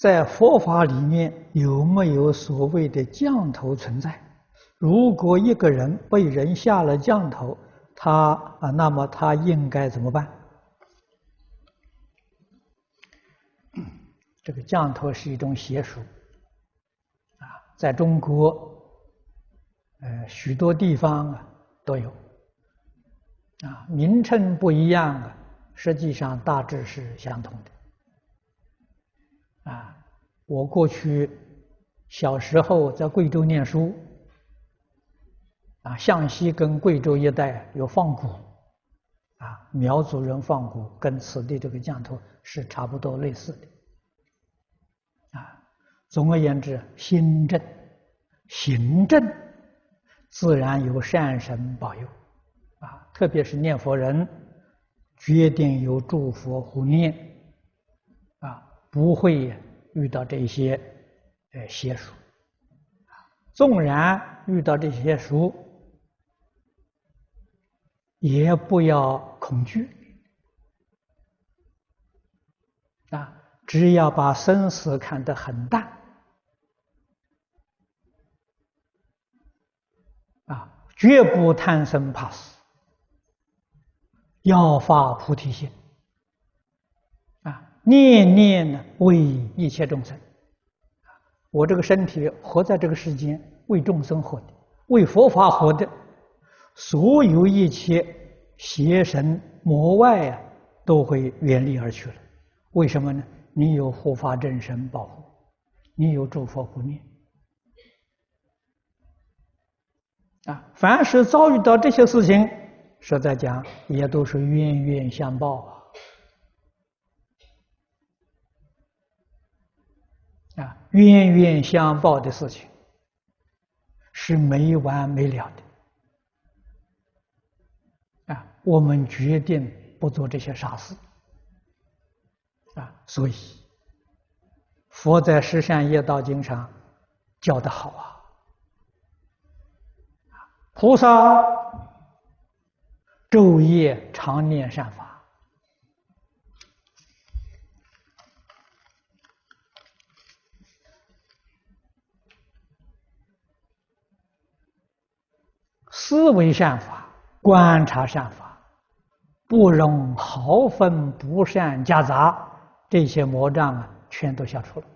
在佛法里面有没有所谓的降头存在？如果一个人被人下了降头，他啊，那么他应该怎么办？这个降头是一种邪术啊，在中国，呃，许多地方啊都有啊，名称不一样啊，实际上大致是相同的。啊，我过去小时候在贵州念书，啊，向西跟贵州一带有放蛊，啊，苗族人放蛊跟此地这个降头是差不多类似的，啊，总而言之，心正、行正，自然有善神保佑，啊，特别是念佛人，决定有诸佛护念，啊。不会遇到这些呃邪术，纵然遇到这些书，也不要恐惧啊！只要把生死看得很淡啊，绝不贪生怕死，要发菩提心。念念呢，为一切众生。我这个身体活在这个世间，为众生活的，为佛法活的。所有一切邪神魔外啊，都会远离而去了。为什么呢？你有护法真神保护，你有诸佛护念。啊，凡是遭遇到这些事情，实在讲，也都是冤冤相报啊。啊，冤冤相报的事情是没完没了的啊！我们决定不做这些傻事啊！所以，佛在《十善业道经》上教的好啊，菩萨昼夜常念善法。思维善法，观察善法，不容毫分不善夹杂，这些魔障啊，全都消除了。